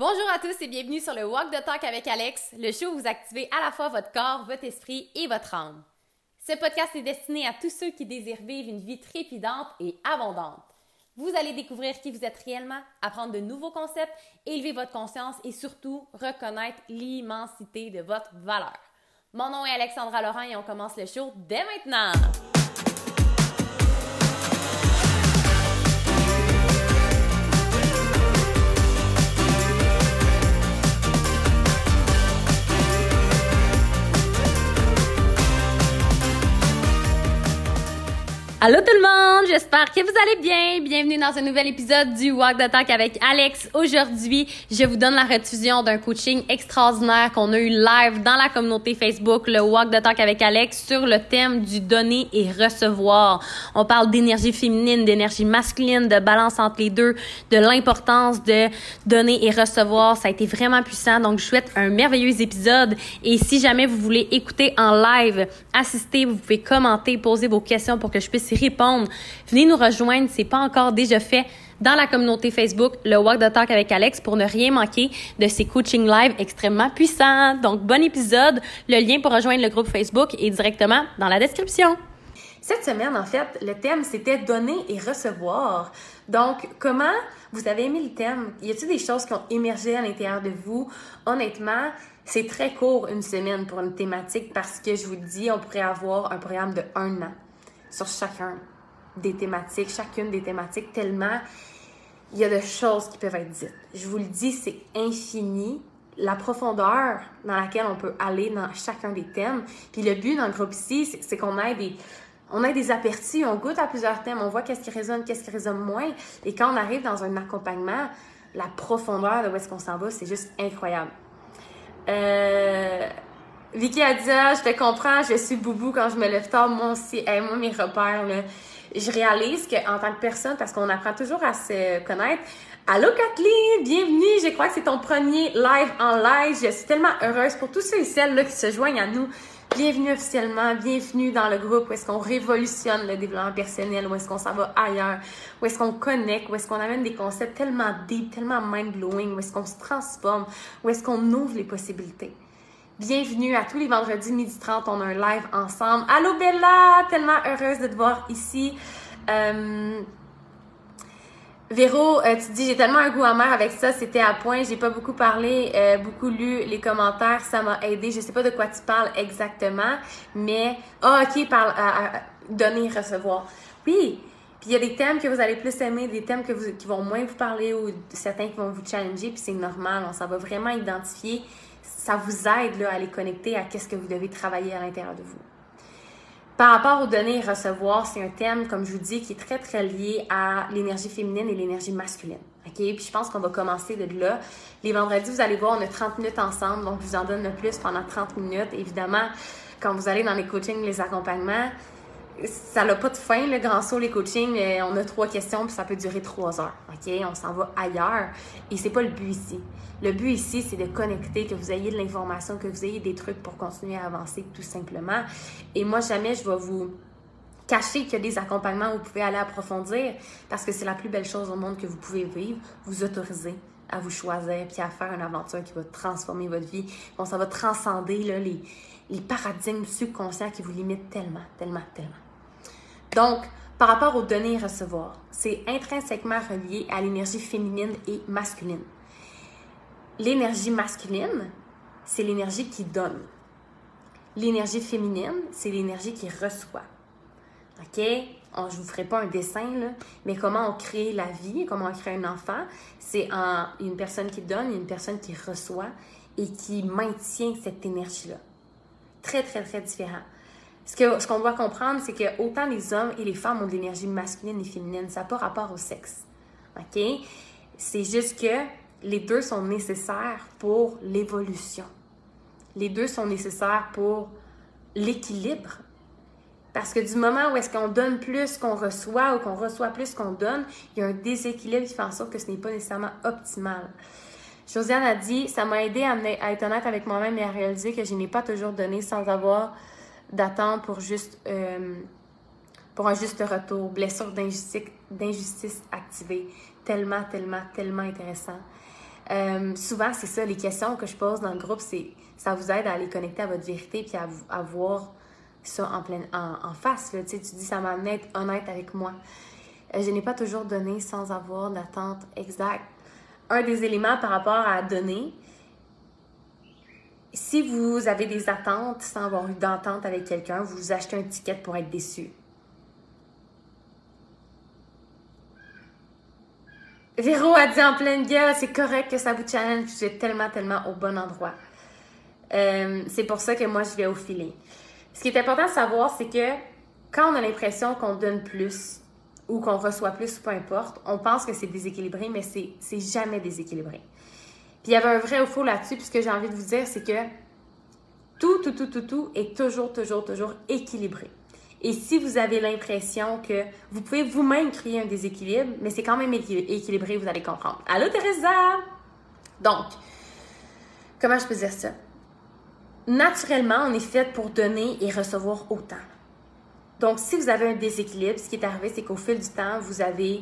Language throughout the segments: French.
Bonjour à tous et bienvenue sur le Walk the Talk avec Alex, le show où vous activez à la fois votre corps, votre esprit et votre âme. Ce podcast est destiné à tous ceux qui désirent vivre une vie trépidante et abondante. Vous allez découvrir qui vous êtes réellement, apprendre de nouveaux concepts, élever votre conscience et surtout reconnaître l'immensité de votre valeur. Mon nom est Alexandra Laurent et on commence le show dès maintenant. Allô tout le monde, j'espère que vous allez bien. Bienvenue dans ce nouvel épisode du Walk the Talk avec Alex. Aujourd'hui, je vous donne la rediffusion d'un coaching extraordinaire qu'on a eu live dans la communauté Facebook, le Walk the Talk avec Alex, sur le thème du donner et recevoir. On parle d'énergie féminine, d'énergie masculine, de balance entre les deux, de l'importance de donner et recevoir. Ça a été vraiment puissant, donc je souhaite un merveilleux épisode. Et si jamais vous voulez écouter en live, assister, vous pouvez commenter, poser vos questions pour que je puisse répondre, venez nous rejoindre, c'est pas encore déjà fait dans la communauté Facebook, le Walk the Talk avec Alex pour ne rien manquer de ces coaching live extrêmement puissants. Donc, bon épisode. Le lien pour rejoindre le groupe Facebook est directement dans la description. Cette semaine, en fait, le thème, c'était donner et recevoir. Donc, comment vous avez aimé le thème? Y a-t-il des choses qui ont émergé à l'intérieur de vous? Honnêtement, c'est très court une semaine pour une thématique parce que je vous dis, on pourrait avoir un programme de un an sur chacun des thématiques, chacune des thématiques, tellement il y a de choses qui peuvent être dites. Je vous le dis, c'est infini la profondeur dans laquelle on peut aller dans chacun des thèmes. Puis le but dans le groupe ici, c'est qu'on ait des on des aperçus, on goûte à plusieurs thèmes, on voit qu'est-ce qui résonne, qu'est-ce qui résonne moins. Et quand on arrive dans un accompagnement, la profondeur de où est-ce qu'on s'en va, c'est juste incroyable. Euh, Vicky a dit ah, je te comprends, je suis boubou quand je me lève tard, moi aussi, moi mes repères là. Je réalise qu'en tant que personne, parce qu'on apprend toujours à se connaître, Allô Kathleen, bienvenue. Je crois que c'est ton premier live en live. Je suis tellement heureuse pour tous ceux et celles là, qui se joignent à nous. Bienvenue officiellement, bienvenue dans le groupe où est-ce qu'on révolutionne le développement personnel, où est-ce qu'on s'en va ailleurs, où est-ce qu'on connecte, où est-ce qu'on amène des concepts tellement deep, tellement mind-blowing, où est-ce qu'on se transforme, où est-ce qu'on ouvre les possibilités. Bienvenue à tous les vendredis midi 30, on a un live ensemble. Allô Bella, tellement heureuse de te voir ici. Euh, Véro, euh, tu dis j'ai tellement un goût amer avec ça, c'était à point, j'ai pas beaucoup parlé, euh, beaucoup lu les commentaires, ça m'a aidé. Je sais pas de quoi tu parles exactement, mais ah ok, parle donner, recevoir. Oui, puis il y a des thèmes que vous allez plus aimer, des thèmes que vous, qui vont moins vous parler ou certains qui vont vous challenger, puis c'est normal, on s'en va vraiment identifier ça vous aide à les connecter à qu'est-ce que vous devez travailler à l'intérieur de vous. Par rapport aux données et recevoir, c'est un thème, comme je vous dis, qui est très, très lié à l'énergie féminine et l'énergie masculine. OK? Puis je pense qu'on va commencer de là. Les vendredis, vous allez voir, on a 30 minutes ensemble, donc je vous en donne le plus pendant 30 minutes. Évidemment, quand vous allez dans les coachings, les accompagnements, ça n'a pas de fin, le grand saut, les coachings. On a trois questions, puis ça peut durer trois heures. OK? On s'en va ailleurs. Et c'est pas le but ici. Le but ici, c'est de connecter, que vous ayez de l'information, que vous ayez des trucs pour continuer à avancer, tout simplement. Et moi, jamais je vais vous cacher qu'il y a des accompagnements où vous pouvez aller approfondir, parce que c'est la plus belle chose au monde que vous pouvez vivre. Vous autoriser à vous choisir, puis à faire une aventure qui va transformer votre vie. Bon, ça va transcender les, les paradigmes subconscients qui vous limitent tellement, tellement, tellement. Donc, par rapport aux données et recevoir, c'est intrinsèquement relié à l'énergie féminine et masculine. L'énergie masculine, c'est l'énergie qui donne. L'énergie féminine, c'est l'énergie qui reçoit. OK? je ne vous ferai pas un dessin, mais comment on crée la vie, comment on crée un enfant, c'est une personne qui donne une personne qui reçoit et qui maintient cette énergie-là. Très, très, très différent. Ce qu'on doit comprendre, c'est que autant les hommes et les femmes ont de l'énergie masculine et féminine. Ça n'a pas rapport au sexe. OK? C'est juste que les deux sont nécessaires pour l'évolution. Les deux sont nécessaires pour l'équilibre. Parce que du moment où est-ce qu'on donne plus qu'on reçoit ou qu'on reçoit plus qu'on donne, il y a un déséquilibre qui fait en sorte que ce n'est pas nécessairement optimal. Josiane a dit, ça m'a aidé à, être honnête avec moi-même et à réaliser que je n'ai pas toujours donné sans avoir d'attendre pour juste euh, pour un juste retour, blessure d'injustice, d'injustice activée. Tellement, tellement, tellement intéressant. Euh, souvent, c'est ça, les questions que je pose dans le groupe, c'est ça vous aide à aller connecter à votre vérité puis à, voir ça en, pleine, en, face. Tu dis, ça m'a amené à être honnête avec moi. Euh, je n'ai pas toujours donné sans avoir d'attente exacte. Un des éléments par rapport à donner, si vous avez des attentes sans avoir eu d'entente avec quelqu'un, vous achetez un ticket pour être déçu. Véro a dit en pleine gueule, c'est correct que ça vous challenge, vous êtes tellement, tellement au bon endroit. Euh, c'est pour ça que moi, je vais au filet. Ce qui est important de savoir, c'est que quand on a l'impression qu'on donne plus ou qu'on reçoit plus, peu importe, on pense que c'est déséquilibré, mais c'est jamais déséquilibré. Puis il y avait un vrai ou faux là-dessus, puis ce que j'ai envie de vous dire, c'est que tout, tout, tout, tout, tout est toujours, toujours, toujours équilibré. Et si vous avez l'impression que vous pouvez vous-même créer un déséquilibre, mais c'est quand même équilibré, vous allez comprendre. Allô, Teresa? Donc, comment je peux dire ça? Naturellement, on est fait pour donner et recevoir autant. Donc, si vous avez un déséquilibre, ce qui est arrivé, c'est qu'au fil du temps, vous avez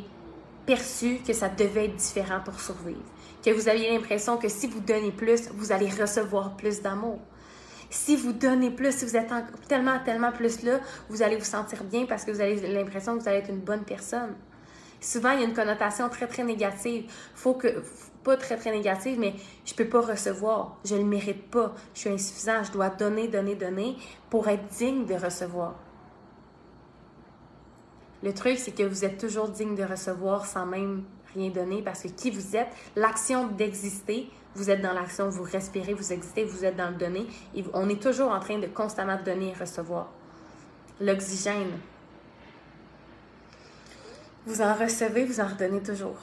perçu que ça devait être différent pour survivre. Que vous aviez l'impression que si vous donnez plus, vous allez recevoir plus d'amour. Si vous donnez plus, si vous êtes tellement, tellement plus là, vous allez vous sentir bien parce que vous avez l'impression que vous allez être une bonne personne. Souvent, il y a une connotation très, très négative. Faut que, pas très, très négative, mais je peux pas recevoir. Je le mérite pas. Je suis insuffisant. Je dois donner, donner, donner pour être digne de recevoir. Le truc, c'est que vous êtes toujours digne de recevoir sans même rien donner parce que qui vous êtes, l'action d'exister, vous êtes dans l'action, vous respirez, vous existez, vous êtes dans le donner. Et on est toujours en train de constamment donner et recevoir. L'oxygène. Vous en recevez, vous en redonnez toujours.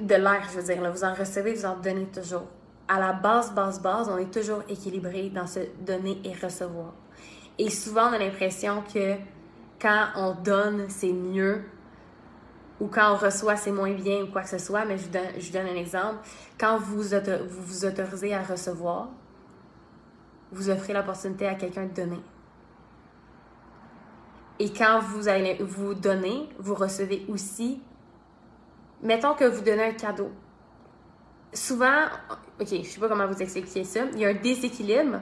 De l'air, je veux dire. Vous en recevez, vous en redonnez toujours. À la base, base, base, on est toujours équilibré dans ce donner et recevoir. Et souvent, on a l'impression que quand on donne, c'est mieux ou quand on reçoit, c'est moins bien ou quoi que ce soit, mais je vous donne, je donne un exemple. Quand vous, vous autorisez à recevoir, vous offrez l'opportunité à quelqu'un de donner. Et quand vous allez vous donner, vous recevez aussi. Mettons que vous donnez un cadeau. Souvent, ok, je sais pas comment vous expliquer ça. Il y a un déséquilibre.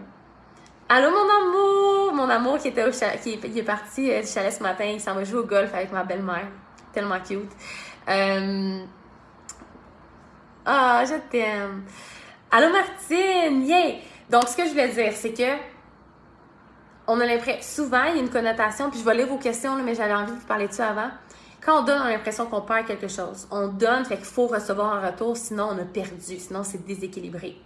Allô mon amour, mon amour qui était au qui, est, parti euh, du chalet ce matin, il s'en va jouer au golf avec ma belle-mère tellement cute. Euh, ah, je t'aime. Allô Martine, yeah! Donc, ce que je voulais dire, c'est que on a l'impression, souvent, il y a une connotation, puis je vais lire vos questions, mais j'avais envie de vous parler de ça avant. Quand on donne, on a l'impression qu'on perd quelque chose. On donne, fait qu'il faut recevoir en retour, sinon on a perdu, sinon c'est déséquilibré.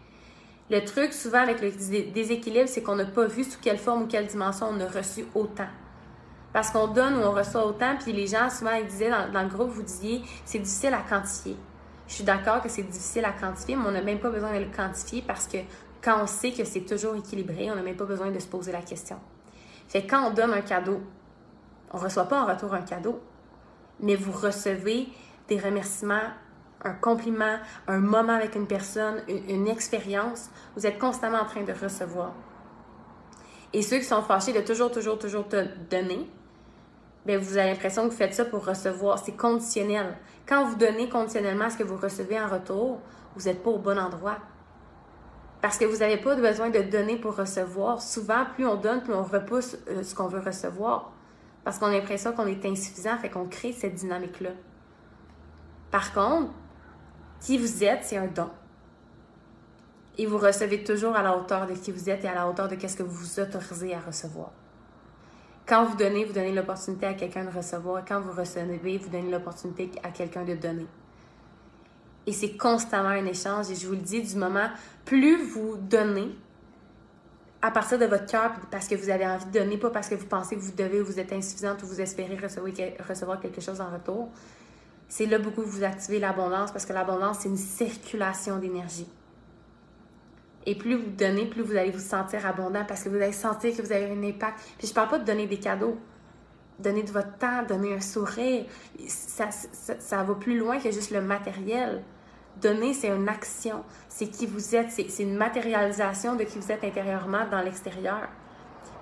Le truc, souvent, avec le déséquilibre, c'est qu'on n'a pas vu sous quelle forme ou quelle dimension on a reçu autant. Parce qu'on donne ou on reçoit autant, puis les gens, souvent, ils disaient dans, le groupe, vous disiez, c'est difficile à quantifier. Je suis d'accord que c'est difficile à quantifier, mais on n'a même pas besoin de le quantifier parce que quand on sait que c'est toujours équilibré, on n'a même pas besoin de se poser la question. Fait quand on donne un cadeau, on ne reçoit pas en retour un cadeau, mais vous recevez des remerciements, un compliment, un moment avec une personne, une, une expérience. Vous êtes constamment en train de recevoir. Et ceux qui sont fâchés de toujours, toujours, toujours te donner, bien, vous avez l'impression que vous faites ça pour recevoir. C'est conditionnel. Quand vous donnez conditionnellement ce que vous recevez en retour, vous n'êtes pas au bon endroit. Parce que vous n'avez pas besoin de donner pour recevoir. Souvent, plus on donne, plus on repousse euh, ce qu'on veut recevoir. Parce qu'on a l'impression qu'on est insuffisant, fait qu'on crée cette dynamique-là. Par contre, qui vous êtes, c'est un don. Et vous recevez toujours à la hauteur de qui vous êtes et à la hauteur de ce que vous vous autorisez à recevoir. Quand vous donnez, vous donnez l'opportunité à quelqu'un de recevoir. Quand vous recevez, vous donnez l'opportunité à quelqu'un de donner. Et c'est constamment un échange. Et je vous le dis, du moment, plus vous donnez, à partir de votre cœur, parce que vous avez envie de donner, pas parce que vous pensez que vous devez ou vous êtes insuffisante ou vous espérez recevoir, quelque chose en retour, c'est là beaucoup que vous activez l'abondance parce que l'abondance, c'est une circulation d'énergie. Et plus vous donnez, plus vous allez vous sentir abondant parce que vous allez sentir que vous avez un impact. Puis je parle pas de donner des cadeaux. Donner de votre temps, donner un sourire. Ça, ça, va plus loin que juste le matériel. Donner, c'est une action. C'est qui vous êtes. C'est une matérialisation de qui vous êtes intérieurement dans l'extérieur.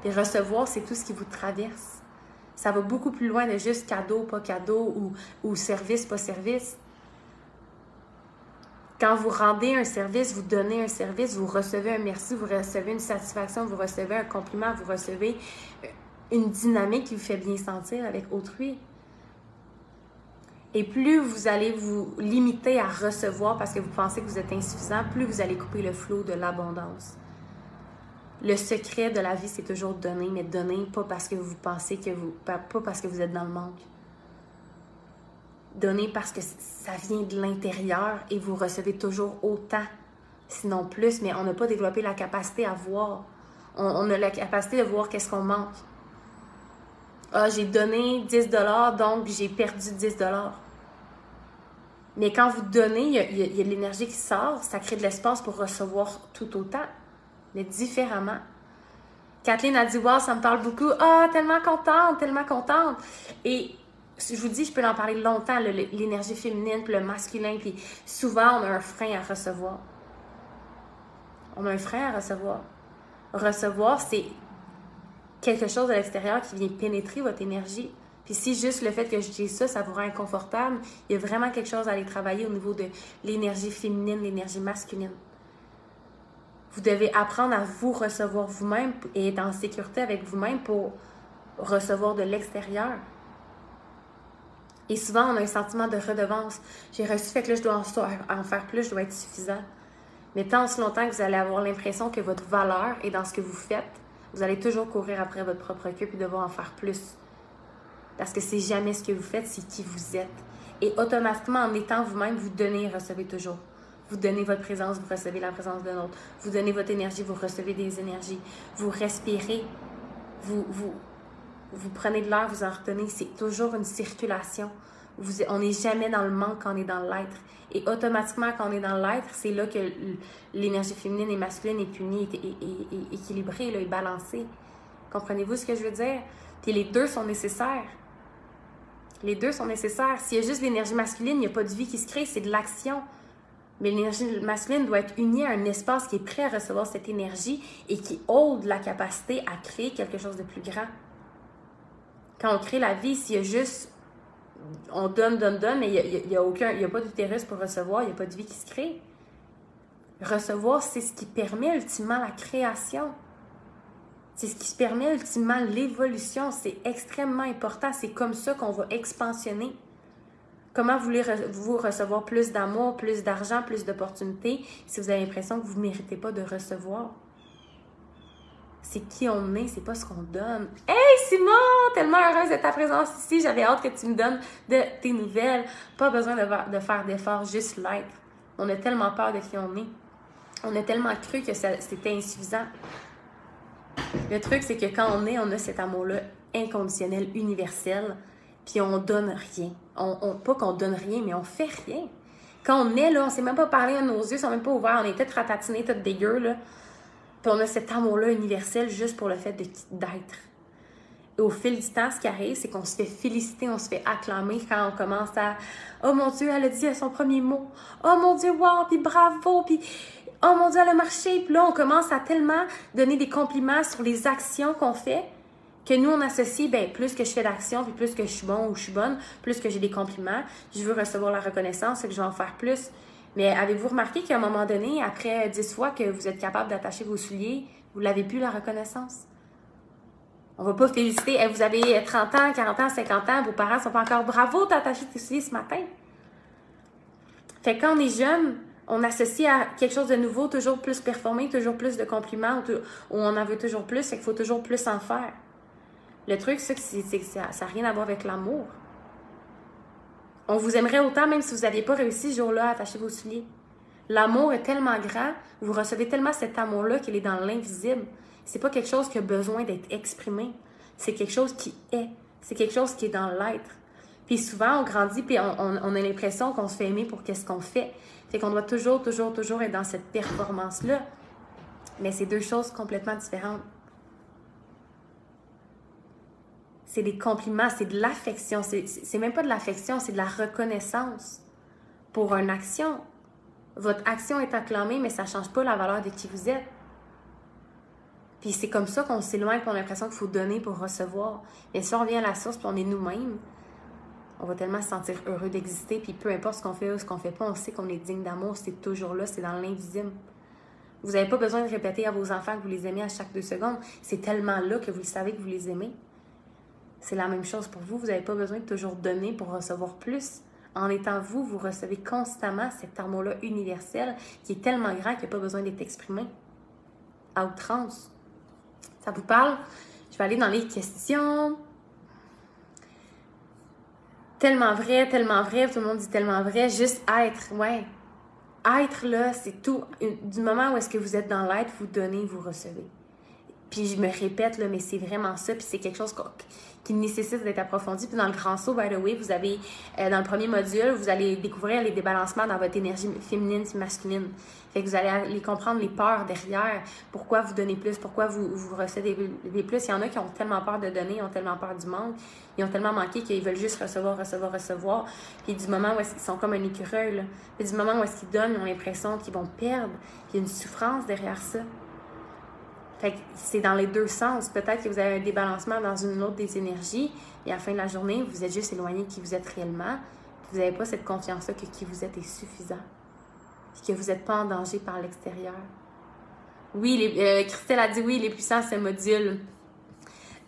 Et recevoir, c'est tout ce qui vous traverse. Ça va beaucoup plus loin de juste cadeau, pas cadeau ou, ou service, pas service. Quand vous rendez un service, vous donnez un service, vous recevez un merci, vous recevez une satisfaction, vous recevez un compliment, vous recevez une dynamique qui vous fait bien sentir avec autrui. Et plus vous allez vous limiter à recevoir parce que vous pensez que vous êtes insuffisant, plus vous allez couper le flot de l'abondance. Le secret de la vie, c'est toujours donner, mais donner pas parce que vous pensez que vous. pas parce que vous êtes dans le manque. Donner parce que ça vient de l'intérieur et vous recevez toujours autant, sinon plus, mais on n'a pas développé la capacité à voir. On, a la capacité de voir qu'est-ce qu'on manque. Ah, j'ai donné 10 dollars, donc j'ai perdu 10 dollars. Mais quand vous donnez, il y a, de l'énergie qui sort, ça crée de l'espace pour recevoir tout autant, mais différemment. Kathleen a dit Wow, ça me parle beaucoup. Ah, tellement contente, tellement contente. Et je vous dis, je peux en parler longtemps, l'énergie féminine, puis le masculin, puis souvent, on a un frein à recevoir. On a un frein à recevoir. Recevoir, c'est quelque chose de l'extérieur qui vient pénétrer votre énergie. Puis si juste le fait que je dise ça, ça vous rend inconfortable, il y a vraiment quelque chose à aller travailler au niveau de l'énergie féminine, l'énergie masculine. Vous devez apprendre à vous recevoir vous-même et être en sécurité avec vous-même pour recevoir de l'extérieur. Et souvent, on a un sentiment de redevance. J'ai reçu, fait que là, je dois en faire plus, je dois être suffisant. Mais tant aussi longtemps que vous allez avoir l'impression que votre valeur est dans ce que vous faites, vous allez toujours courir après votre propre queue et devoir en faire plus. Parce que c'est jamais ce que vous faites, c'est qui vous êtes. Et automatiquement, en étant vous-même, vous donnez et recevez toujours. Vous donnez votre présence, vous recevez la présence de l'autre. Vous donnez votre énergie, vous recevez des énergies. Vous respirez, vous, vous, vous prenez de l'air, vous en retenez. C'est toujours une circulation. On n'est jamais dans le manque quand on est dans l'être. Et automatiquement, quand on est dans l'être, c'est là que l'énergie féminine et masculine est unie, est, équilibrée, est balancée. Comprenez-vous ce que je veux dire? Puis les deux sont nécessaires. Les deux sont nécessaires. S'il y a juste l'énergie masculine, il n'y a pas de vie qui se crée, c'est de l'action. Mais l'énergie masculine doit être unie à un espace qui est prêt à recevoir cette énergie et qui ôte la capacité à créer quelque chose de plus grand. Quand on crée la vie, s'il y a juste. On donne, donne, donne, mais il n'y a, aucun. Il a pas d'utérus pour recevoir, il n'y a pas de vie qui se crée. Recevoir, c'est ce qui permet ultimement la création. C'est ce qui permet ultimement l'évolution. C'est extrêmement important. C'est comme ça qu'on va expansionner. Comment voulez-vous recevoir plus d'amour, plus d'argent, plus d'opportunités si vous avez l'impression que vous ne méritez pas de recevoir? C'est qui on est, c'est pas ce qu'on donne. Hey Simon, tellement heureuse de ta présence ici. J'avais hâte que tu me donnes de tes nouvelles. Pas besoin de, faire d'efforts, juste l'être. On a tellement peur de qui on est. On a tellement cru que c'était insuffisant. Le truc, c'est que quand on est, on a cet amour-là inconditionnel, universel, puis on donne rien. On, pas qu'on donne rien, mais on fait rien. Quand on est là, on sait même pas parler à nos yeux, ils sont même pas ouverts, on est peut-être ratatinés, tout dégueu, là. Puis on a cet amour-là universel juste pour le fait d'être. Et au fil du temps, ce qui arrive, c'est qu'on se fait féliciter, on se fait acclamer quand on commence à Oh mon Dieu, elle a dit son premier mot. Oh mon Dieu, wow, puis bravo, puis Oh mon Dieu, elle a marché. Puis là, on commence à tellement donner des compliments sur les actions qu'on fait que nous, on associe, ben, plus que je fais d'actions, puis plus que je suis bon ou je suis bonne, plus que j'ai des compliments, je veux recevoir la reconnaissance, et que je vais en faire plus. Mais avez-vous remarqué qu'à un moment donné, après dix fois que vous êtes capable d'attacher vos souliers, vous n'avez plus la reconnaissance? On va pas féliciter, vous avez 30 ans, 40 ans, 50 ans, vos parents sont pas encore bravo, t'as attaché tes souliers ce matin. Fait que quand on est jeune, on associe à quelque chose de nouveau, toujours plus performer, toujours plus de compliments, ou, on en veut toujours plus, c'est qu'il faut toujours plus en faire. Le truc, c'est que, ça n'a rien à voir avec l'amour. On vous aimerait autant même si vous n'aviez pas réussi ce jour-là à attacher vos souliers. L'amour est tellement grand, vous recevez tellement cet amour-là qu'il est dans l'invisible. C'est pas quelque chose qui a besoin d'être exprimé. C'est quelque chose qui est. C'est quelque chose qui est dans l'être. Puis souvent, on grandit, puis on, a l'impression qu'on se fait aimer pour qu'est-ce qu'on fait. Fait qu'on doit toujours, toujours, toujours être dans cette performance-là. Mais c'est deux choses complètement différentes. C'est des compliments, c'est de l'affection. C'est même pas de l'affection, c'est de la reconnaissance pour une action. Votre action est acclamée, mais ça change pas la valeur de qui vous êtes. Puis c'est comme ça qu'on s'éloigne, qu'on a l'impression qu'il faut donner pour recevoir. Et si on revient à la source, puis on est nous-mêmes, On va tellement se sentir heureux d'exister, puis peu importe ce qu'on fait ou ce qu'on fait pas, on sait qu'on est digne d'amour, c'est toujours là, c'est dans l'invisible. Vous n'avez pas besoin de répéter à vos enfants que vous les aimez à chaque deux secondes. C'est tellement là que vous savez que vous les aimez. C'est la même chose pour vous. Vous n'avez pas besoin de toujours donner pour recevoir plus. En étant vous, vous recevez constamment cet amour-là universel qui est tellement grand qu'il n'y a pas besoin d'être exprimé à outrance. Ça vous parle? Je vais aller dans les questions. Tellement vrai, tellement vrai, tout le monde dit tellement vrai. Juste être, ouais. Être là, c'est tout. Du moment où est-ce que vous êtes dans l'être, vous donnez, vous recevez. Puis je me répète, là, mais c'est vraiment ça. Puis c'est quelque chose qui nécessite d'être approfondi. Puis dans le grand saut, by the way, vous avez, euh, dans le premier module, vous allez découvrir les débalancements dans votre énergie féminine masculine. Fait que vous allez aller comprendre les peurs derrière, pourquoi vous donnez plus, pourquoi vous, recevez des, plus. Il y en a qui ont tellement peur de donner, ont tellement peur du manque, ils ont tellement manqué qu'ils veulent juste recevoir, recevoir, recevoir. Puis du moment où ils sont comme un écureuil, là. Puis du moment où est-ce donnent, ils ont l'impression qu'ils vont perdre. il y a une souffrance derrière ça. C'est dans les deux sens. Peut-être que vous avez un débalancement dans une autre des énergies, et à la fin de la journée, vous êtes juste éloigné de qui vous êtes réellement. Vous n'avez pas cette confiance-là que qui vous êtes est suffisant. Et que vous n'êtes pas en danger par l'extérieur. Oui, euh, Christelle a dit oui, les puissants, c'est module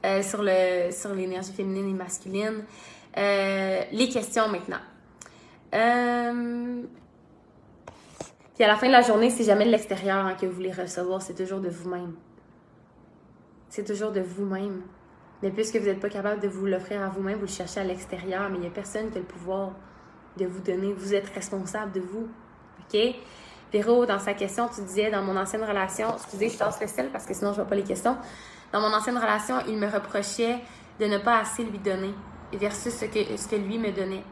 euh, sur, l'énergie féminine et masculine. Euh, les questions maintenant. puis à la fin de la journée, c'est jamais de l'extérieur hein, que vous voulez recevoir, c'est toujours de vous-même c'est toujours de vous-même. Mais puisque vous n'êtes pas capable de vous l'offrir à vous-même, vous le cherchez à l'extérieur, mais il n'y a personne qui a le pouvoir de vous donner. Vous êtes responsable de vous. OK? Véro, dans sa question, tu disais, dans mon ancienne relation, excusez, je tasse le parce que sinon je vois pas les questions. Dans mon ancienne relation, il me reprochait de ne pas assez lui donner versus ce que, ce que lui me donnait.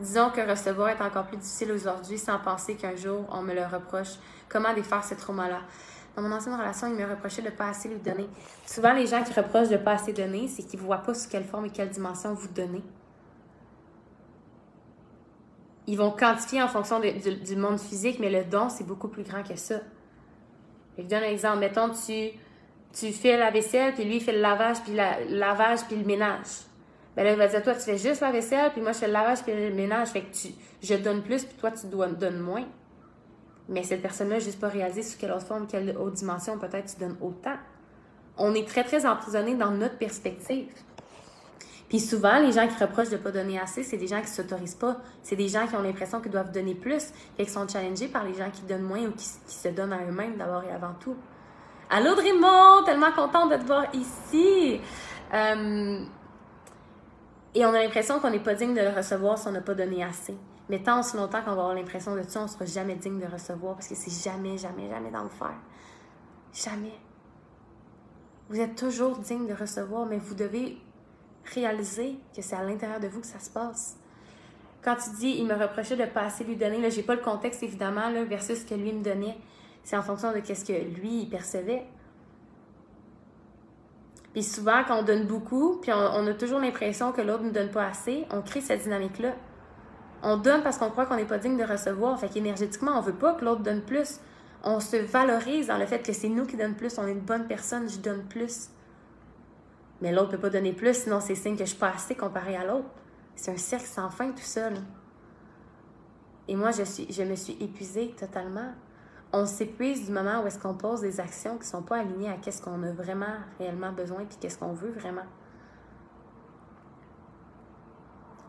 Disons que recevoir est encore plus difficile aujourd'hui sans penser qu'un jour on me le reproche. Comment défaire ce trauma-là? Dans mon ancienne relation, il me reprochait de ne pas assez lui donner. Souvent, les gens qui reprochent de ne pas assez donner, c'est qu'ils ne voient pas sous quelle forme et quelle dimension vous donnez. Ils vont quantifier en fonction du, monde physique, mais le don, c'est beaucoup plus grand que ça. Je donne un exemple. Mettons, tu, tu fais la vaisselle, puis lui, il fait le lavage, puis le lavage, puis le ménage. Ben là, il va dire, toi, tu fais juste la vaisselle, puis moi, je fais le lavage, puis le ménage. Que tu, je donne plus, puis toi, tu dois, donnes moins. Mais cette personne-là n'a juste pas réalisé sous quelle autre forme, quelle autre dimension, peut-être tu donnes autant. On est très, très emprisonné dans notre perspective. Puis souvent, les gens qui reprochent de ne pas donner assez, c'est des gens qui ne s'autorisent pas. C'est des gens qui ont l'impression qu'ils doivent donner plus et qui sont challengés par les gens qui donnent moins ou qui, se donnent à eux-mêmes d'abord et avant tout. Allô, Raymond! Tellement contente de te voir ici! Euh, et on a l'impression qu'on n'est pas digne de le recevoir si on n'a pas donné assez. Mais tant aussi longtemps qu'on va avoir l'impression de ça, on ne sera jamais digne de recevoir parce que c'est jamais, jamais, jamais dans le faire. Jamais. Vous êtes toujours digne de recevoir, mais vous devez réaliser que c'est à l'intérieur de vous que ça se passe. Quand tu dis il me reprochait de pas assez lui donner, là, j'ai pas le contexte évidemment là, versus ce que lui me donnait. C'est en fonction de ce que lui percevait. Puis souvent, quand on donne beaucoup, puis on a toujours l'impression que l'autre ne donne pas assez, on crée cette dynamique-là. On donne parce qu'on croit qu'on n'est pas digne de recevoir. Fait qu'énergétiquement, on veut pas que l'autre donne plus. On se valorise dans le fait que c'est nous qui donnons plus. On est une bonne personne, je donne plus. Mais l'autre ne peut pas donner plus, sinon c'est signe que je suis pas assez comparé à l'autre. C'est un cercle sans fin tout seul. Et moi, je, suis, je me suis épuisée totalement. On s'épuise du moment où est-ce qu'on pose des actions qui ne sont pas alignées à qu'est-ce qu'on a vraiment, réellement besoin, puis qu'est-ce qu'on veut vraiment.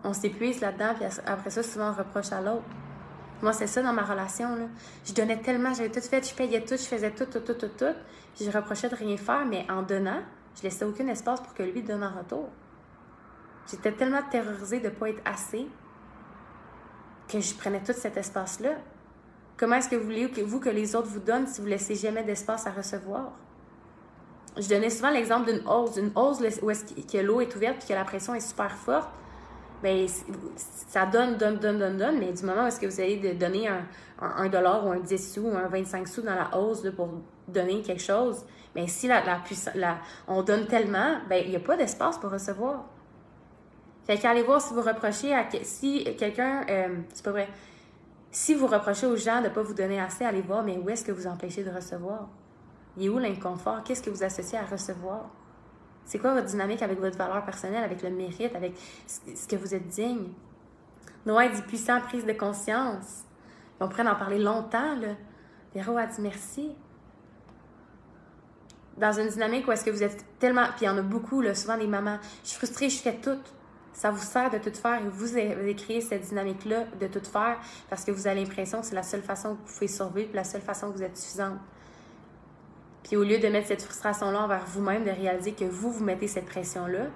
On s'épuise là-dedans, puis après ça, souvent, on reproche à l'autre. Moi, c'est ça dans ma relation. Je donnais tellement, j'avais tout fait, je payais tout, je faisais tout, tout, tout, tout, tout. Puis je reprochais de rien faire, mais en donnant, je laissais aucun espace pour que lui donne en retour. J'étais tellement terrorisée de ne pas être assez que je prenais tout cet espace-là. Comment est-ce que vous voulez que les autres vous donnent si vous ne laissez jamais d'espace à recevoir? Je donnais souvent l'exemple d'une hausse, d'une hausse où est-ce que l'eau est ouverte et que la pression est super forte ben, ça donne, donne, donne, donne, donne, mais du moment où est-ce que vous allez donner un, un, dollar ou un 10 sous ou un 25 sous dans la hausse pour donner quelque chose, ben, si la, on donne tellement, ben, il n'y a pas d'espace pour recevoir. Fait qu'allez voir si vous reprochez à si quelqu'un, euh, c'est pas vrai, si vous reprochez aux gens de ne pas vous donner assez, allez voir, mais où est-ce que vous empêchez de recevoir? Il est où l'inconfort? Qu'est-ce que vous associez à recevoir? C'est quoi votre dynamique avec votre valeur personnelle, avec le mérite, avec ce que vous êtes digne? Noah dit puissant prise de conscience. On pourrait en parler longtemps, là. Véro dit merci. Dans une dynamique où est-ce que vous êtes tellement. Puis il y en a beaucoup, là, souvent des mamans. Je suis frustrée, je fais tout. Ça vous sert de tout faire et vous avez créé cette dynamique-là de tout faire parce que vous avez l'impression que c'est la seule façon que vous pouvez survivre, la seule façon que vous êtes suffisante. Puis au lieu de mettre cette frustration-là envers vous-même, de réaliser que vous, vous mettez cette pression-là,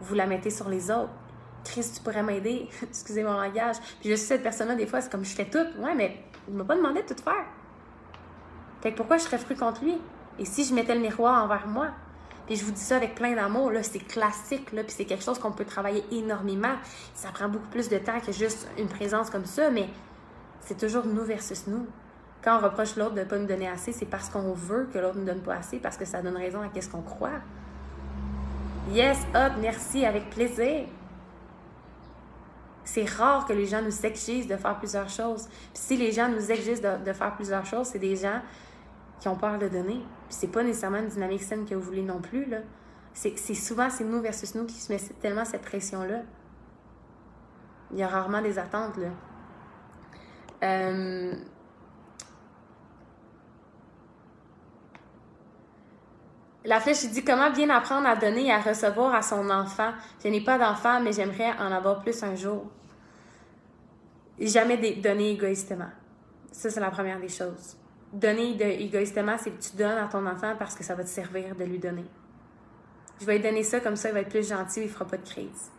vous la mettez sur les autres. Chris, tu pourrais m'aider? Excusez mon langage. Puis je suis cette personne-là, des fois, c'est comme je fais tout. Ouais, mais il m'a pas demandé de tout faire. Fait que pourquoi je serais fru contre lui? Et si je mettais le miroir envers moi? Puis je vous dis ça avec plein d'amour, là, c'est classique, là, puis c'est quelque chose qu'on peut travailler énormément. Ça prend beaucoup plus de temps que juste une présence comme ça, mais c'est toujours nous versus nous. Quand on reproche l'autre de ne pas nous donner assez, c'est parce qu'on veut que l'autre ne nous donne pas assez, parce que ça donne raison à ce qu'on croit. Yes, hop, merci, avec plaisir. C'est rare que les gens nous exigent de faire plusieurs choses. Si les gens nous exigent de, faire plusieurs choses, c'est des gens qui ont peur de donner. Puis c'est pas nécessairement une dynamique saine que vous voulez non plus. C'est, souvent c'est nous versus nous qui se met tellement cette pression-là. Il y a rarement des attentes. Là. Euh, La flèche dit comment bien apprendre à donner et à recevoir à son enfant? Je n'ai pas d'enfant, mais j'aimerais en avoir plus un jour. Jamais donner égoïstement. Ça, c'est la première des choses. Donner égoïstement, c'est que tu donnes à ton enfant parce que ça va te servir de lui donner. Je vais lui donner ça, comme ça, il va être plus gentil, il fera pas de crise.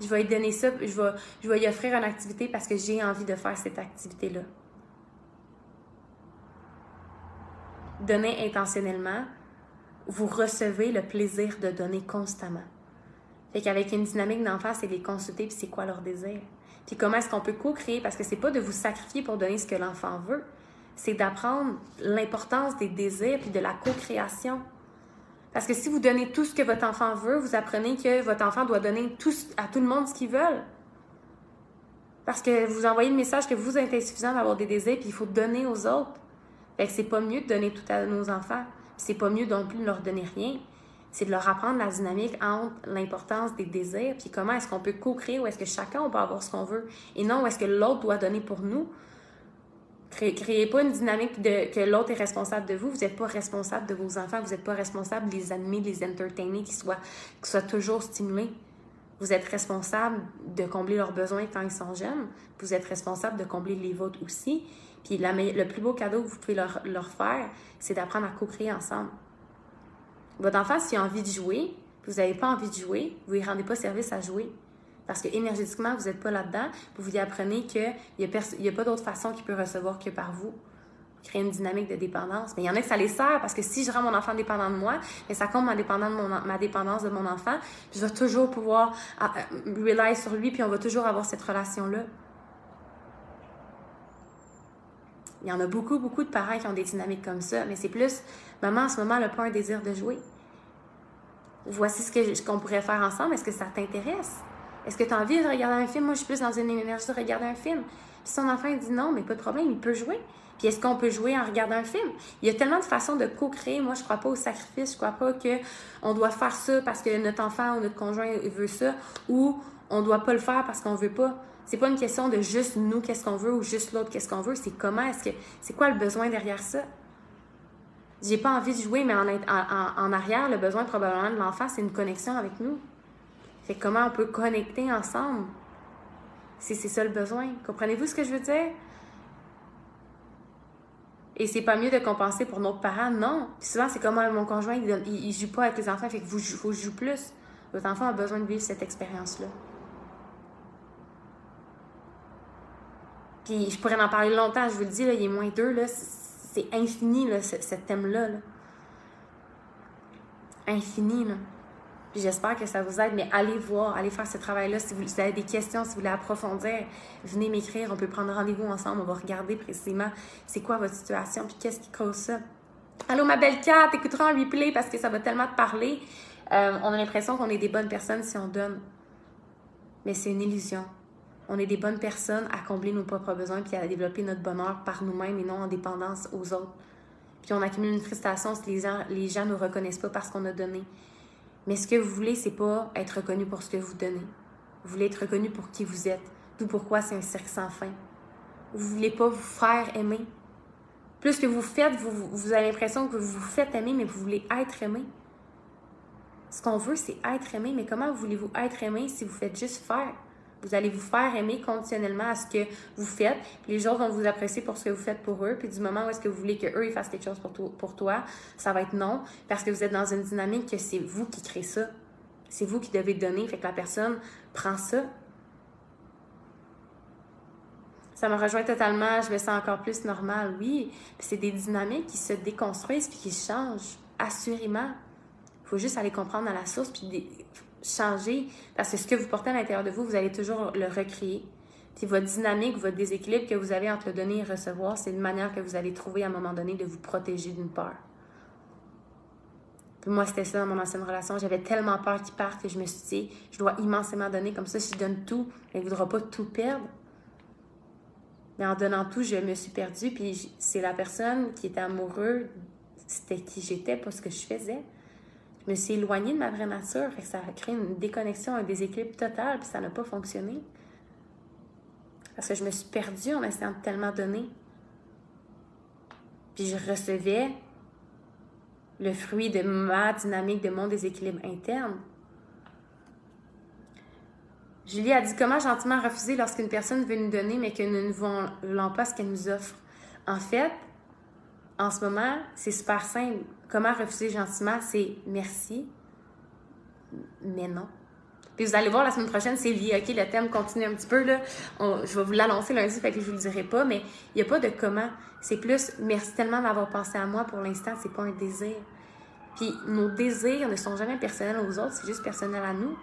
Je vais lui donner ça, je vais lui offrir une activité parce que j'ai envie de faire cette activité-là. Donner intentionnellement, vous recevez le plaisir de donner constamment. Fait qu'avec une dynamique d'enfant, c'est les consulter puis c'est quoi leur désir? Puis comment est-ce qu'on peut co-créer? Parce que c'est pas de vous sacrifier pour donner ce que l'enfant veut, c'est d'apprendre l'importance des désirs puis de la co-création. Parce que si vous donnez tout ce que votre enfant veut, vous apprenez que votre enfant doit donner tout, à tout le monde ce qu'il veut. Parce que vous envoyez le message que vous êtes insuffisant d'avoir des désirs puis il faut donner aux autres. Fait que c'est pas mieux de donner tout à nos enfants c'est pas mieux non plus de leur donner rien. C'est de leur apprendre la dynamique entre l'importance des désirs, puis comment est-ce qu'on peut co-créer, où est-ce que chacun on peut avoir ce qu'on veut, et non où est-ce que l'autre doit donner pour nous. Créez, pas une dynamique de que l'autre est responsable de vous. Vous n'êtes pas responsable de vos enfants. Vous n'êtes pas responsable de les animer, de les entertainer, qu'ils soient, soient toujours stimulés. Vous êtes responsable de combler leurs besoins quand ils sont jeunes. Vous êtes responsable de combler les vôtres aussi. Puis le plus beau cadeau que vous pouvez leur, faire, c'est d'apprendre à co-créer ensemble. Votre enfant, s'il a envie de jouer, vous n'avez pas envie de jouer, vous ne lui rendez pas service à jouer. Parce que énergétiquement, vous n'êtes pas là-dedans. Vous y apprenez qu'il n'y a, a, pas d'autre façon qu'il peut recevoir que par vous. Créer une dynamique de dépendance. Mais il y en a que ça les sert parce que si je rends mon enfant dépendant de moi, mais ça compte ma, dépendance de mon, dépendance de mon enfant. Je vais toujours pouvoir uh, rely sur lui, puis on va toujours avoir cette relation-là. Il y en a beaucoup, beaucoup de parents qui ont des dynamiques comme ça, mais c'est plus, maman, en ce moment, elle n'a pas un désir de jouer. Voici ce qu'on pourrait faire ensemble. Est-ce que ça t'intéresse? Est-ce que tu as envie de regarder un film? Moi, je suis plus dans une énergie de regarder un film. Puis son enfant dit non, mais pas de problème, il peut jouer. Puis est-ce qu'on peut jouer en regardant un film? Il y a tellement de façons de co-créer. Moi, je crois pas au sacrifice. Je crois pas qu'on doit faire ça parce que notre enfant ou notre conjoint veut ça ou on doit pas le faire parce qu'on veut pas. C'est pas une question de juste nous, qu'est-ce qu'on veut, ou juste l'autre, qu'est-ce qu'on veut. C'est comment est-ce que. C'est quoi le besoin derrière ça? J'ai pas envie de jouer, mais en, arrière, le besoin probablement de l'enfant, c'est une connexion avec nous. C'est comment on peut connecter ensemble? Si c'est ça le besoin. Comprenez-vous ce que je veux dire? Et c'est pas mieux de compenser pour notre parent, non. souvent, c'est comme mon conjoint, il, joue pas avec les enfants, fait que vous, faut jouer plus. Votre enfant a besoin de vivre cette expérience-là. Puis je pourrais en parler longtemps, je vous le dis, là, il est moins deux, là, c'est infini, là, ce, thème-là. Infini, là. Puis j'espère que ça vous aide, mais allez voir, allez faire ce travail-là. Si vous avez des questions, si vous voulez approfondir, venez m'écrire. On peut prendre rendez-vous ensemble. On va regarder précisément c'est quoi votre situation, puis qu'est-ce qui cause ça. Allô, ma belle Kat, écoutera un replay parce que ça va tellement te parler. Euh, on a l'impression qu'on est des bonnes personnes si on donne. Mais c'est une illusion on est des bonnes personnes à combler nos propres besoins puis à développer notre bonheur par nous-mêmes et non en dépendance aux autres. Puis on accumule une frustration si les gens, les gens nous reconnaissent pas parce qu'on a donné. Mais ce que vous voulez, c'est pas être reconnu pour ce que vous donnez. Vous voulez être reconnu pour qui vous êtes. D'où pourquoi c'est un cercle sans fin. Vous voulez pas vous faire aimer. Plus que vous faites, vous, vous avez l'impression que vous vous faites aimer, mais vous voulez être aimé. Ce qu'on veut, c'est être aimé. Mais comment voulez-vous être aimé si vous faites juste faire? Vous allez vous faire aimer conditionnellement à ce que vous faites. les gens vont vous apprécier pour ce que vous faites pour eux. Puis du moment où est-ce que vous voulez qu'eux ils fassent quelque chose pour, toi, pour toi, ça va être non. Parce que vous êtes dans une dynamique que c'est vous qui créez ça. C'est vous qui devez donner. Fait que la personne prend ça. Ça me rejoint totalement. Je me sens encore plus normal. Oui. C'est des dynamiques qui se déconstruisent puis qui changent. Assurément. Il faut juste aller comprendre à la source puis changer. Parce que ce que vous portez à l'intérieur de vous, vous allez toujours le recréer. Puis votre dynamique, votre déséquilibre que vous avez entre le donner et recevoir, c'est une manière que vous allez trouver à un moment donné de vous protéger d'une peur. Puis moi, c'était ça dans mon ancienne relation. J'avais tellement peur qu'il parte que je me suis dit, je dois immensément donner. Comme ça, si je donne tout, il ne voudra pas tout perdre. Mais en donnant tout, je me suis perdue. Puis c'est la personne qui était amoureuse, c'était qui j'étais, pas ce que je faisais me suis éloignée de ma vraie nature. Fait que ça a créé une déconnexion, un déséquilibre total, puis ça n'a pas fonctionné. Parce que je me suis perdue en essayant de tellement donner. Puis je recevais le fruit de ma dynamique, de mon déséquilibre interne. Julie a dit comment gentiment refuser lorsqu'une personne veut nous donner mais que nous ne voulons pas ce qu'elle nous offre? En fait, en ce moment, c'est super simple. Comment refuser gentiment? C'est merci, mais non. Puis vous allez voir la semaine prochaine, c'est lié. OK, le thème continue un petit peu. Là. je vais vous l'annoncer lundi, fait que je vous le dirai pas, mais il n'y a pas de comment. C'est plus merci tellement d'avoir pensé à moi pour l'instant, c'est pas un désir. Puis nos désirs ne sont jamais personnels aux autres, c'est juste personnel à nous.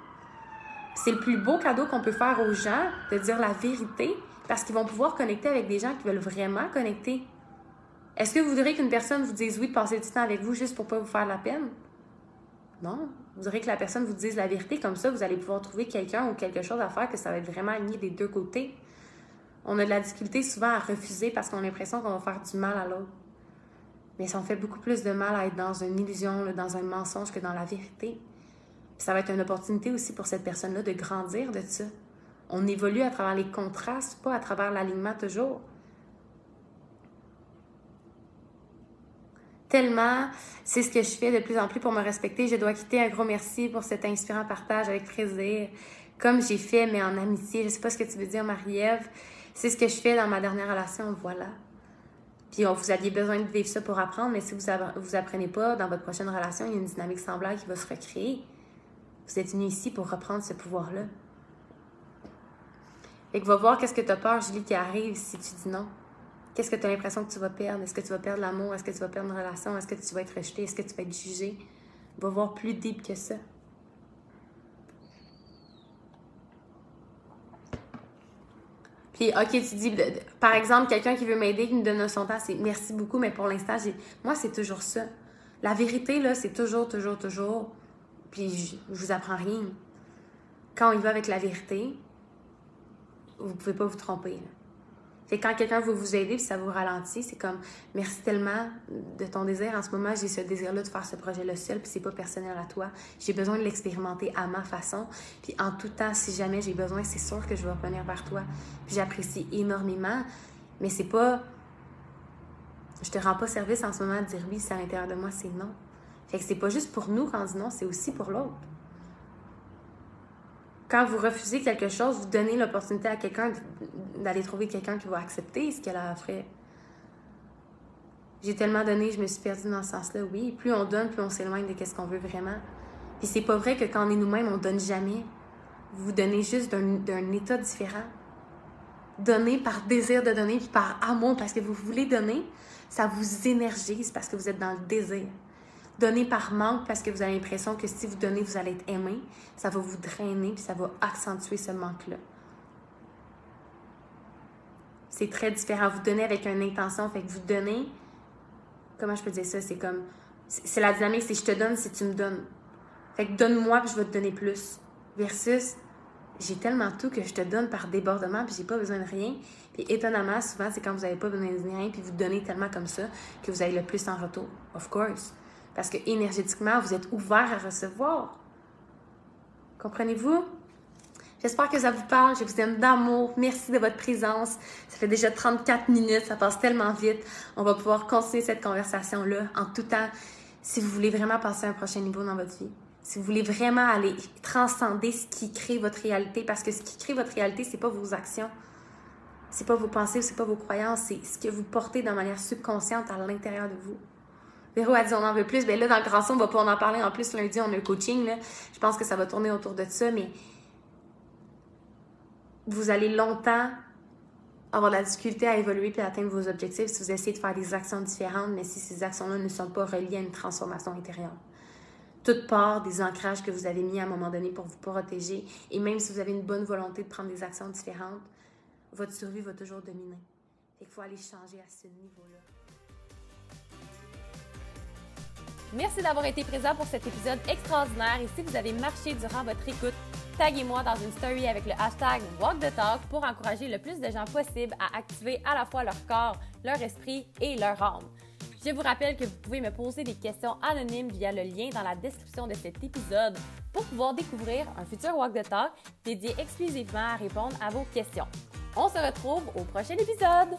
C'est le plus beau cadeau qu'on peut faire aux gens, de dire la vérité, parce qu'ils vont pouvoir connecter avec des gens qui veulent vraiment connecter. Est-ce que vous voudrez qu'une personne vous dise oui de passer du temps avec vous juste pour pas vous faire la peine? Non. Vous voudrez que la personne vous dise la vérité, comme ça, vous allez pouvoir trouver quelqu'un ou quelque chose à faire que ça va être vraiment aligné des deux côtés. On a de la difficulté souvent à refuser parce qu'on a l'impression qu'on va faire du mal à l'autre. Mais ça en fait beaucoup plus de mal à être dans une illusion, dans un mensonge que dans la vérité. ça va être une opportunité aussi pour cette personne-là de grandir de ça. On évolue à travers les contrastes, pas à travers l'alignement toujours. Tellement. C'est ce que je fais de plus en plus pour me respecter. Je dois quitter un gros merci pour cet inspirant partage avec plaisir. Comme j'ai fait, mais en amitié. Je sais pas ce que tu veux dire, Marie-Ève. C'est ce que je fais dans ma dernière relation. Voilà. Puis vous aviez besoin de vivre ça pour apprendre, mais si vous vous apprenez pas, dans votre prochaine relation, il y a une dynamique semblable qui va se recréer. Vous êtes venu ici pour reprendre ce pouvoir-là. Et que va voir qu'est-ce que tu as peur, Julie, qui arrive si tu dis non. Qu'est-ce que tu as l'impression que tu vas perdre? Est-ce que tu vas perdre l'amour? Est-ce que tu vas perdre une relation? Est-ce que tu vas être rejeté? Est-ce que tu vas être jugé? Va voir plus deep que ça. Puis, OK, tu dis, par exemple, quelqu'un qui veut m'aider, qui me donne son temps, c'est merci beaucoup, mais pour l'instant, moi, c'est toujours ça. La vérité, là, c'est toujours, toujours, toujours. Puis, je, je vous apprends rien. Quand on y va avec la vérité, vous pouvez pas vous tromper. Fait quand quelqu'un veut vous aider puis ça vous ralentit, c'est comme merci tellement de ton désir. En ce moment, j'ai ce désir-là de faire ce projet-là seul, puis c'est pas personnel à toi. J'ai besoin de l'expérimenter à ma façon. Puis en tout temps, si jamais j'ai besoin, c'est sûr que je vais revenir vers toi. Puis j'apprécie énormément, mais c'est pas je te rends pas service en ce moment de dire oui, c'est à l'intérieur de moi, c'est non. Fait que c'est pas juste pour nous quand on dit non, c'est aussi pour l'autre quand vous refusez quelque chose, vous donnez l'opportunité à quelqu'un d'aller trouver quelqu'un qui va accepter ce qu'elle a offert. J'ai tellement donné, je me suis perdue dans ce sens-là. Oui, plus on donne, plus on s'éloigne de ce qu'on veut vraiment. Puis c'est pas vrai que quand on est nous-mêmes, on donne jamais. Vous donnez juste d'un état différent. Donner par désir de donner, puis par amour, parce que vous voulez donner, ça vous énergise parce que vous êtes dans le désir. Donner par manque parce que vous avez l'impression que si vous donnez, vous allez être aimé, ça va vous drainer puis ça va accentuer ce manque-là. C'est très différent. Vous donnez avec une intention, fait que vous donnez. Comment je peux dire ça? C'est comme. C'est la dynamique, c'est je te donne si tu me donnes. Fait que donne-moi puis je vais te donner plus. Versus, j'ai tellement tout que je te donne par débordement puis j'ai pas besoin de rien. Puis étonnamment, souvent, c'est quand vous n'avez pas besoin de rien puis vous donnez tellement comme ça que vous avez le plus en retour. Of course. Parce que énergétiquement, vous êtes ouvert à recevoir. Comprenez-vous? J'espère que ça vous parle. Je vous aime d'amour. Merci de votre présence. Ça fait déjà 34 minutes. Ça passe tellement vite. On va pouvoir continuer cette conversation-là en tout temps si vous voulez vraiment passer à un prochain niveau dans votre vie. Si vous voulez vraiment aller transcender ce qui crée votre réalité. Parce que ce qui crée votre réalité, c'est pas vos actions. C'est pas vos pensées, c'est pas vos croyances. C'est ce que vous portez de manière subconsciente à l'intérieur de vous. Véro a dit on en veut plus. Ben là, dans le grand son, on va pas en parler. En plus, lundi, on a un coaching. Là. Je pense que ça va tourner autour de ça, mais vous allez longtemps avoir de la difficulté à évoluer puis à atteindre vos objectifs si vous essayez de faire des actions différentes, mais si ces actions-là ne sont pas reliées à une transformation intérieure. Toute part des ancrages que vous avez mis à un moment donné pour vous protéger, et même si vous avez une bonne volonté de prendre des actions différentes, votre survie va toujours dominer. Il faut aller changer à ce niveau-là. Merci d'avoir été présent pour cet épisode extraordinaire et si vous avez marché durant votre écoute, taguez-moi dans une story avec le hashtag WalkTheTalk pour encourager le plus de gens possible à activer à la fois leur corps, leur esprit et leur âme. Je vous rappelle que vous pouvez me poser des questions anonymes via le lien dans la description de cet épisode pour pouvoir découvrir un futur Walk the Talk dédié exclusivement à répondre à vos questions. On se retrouve au prochain épisode!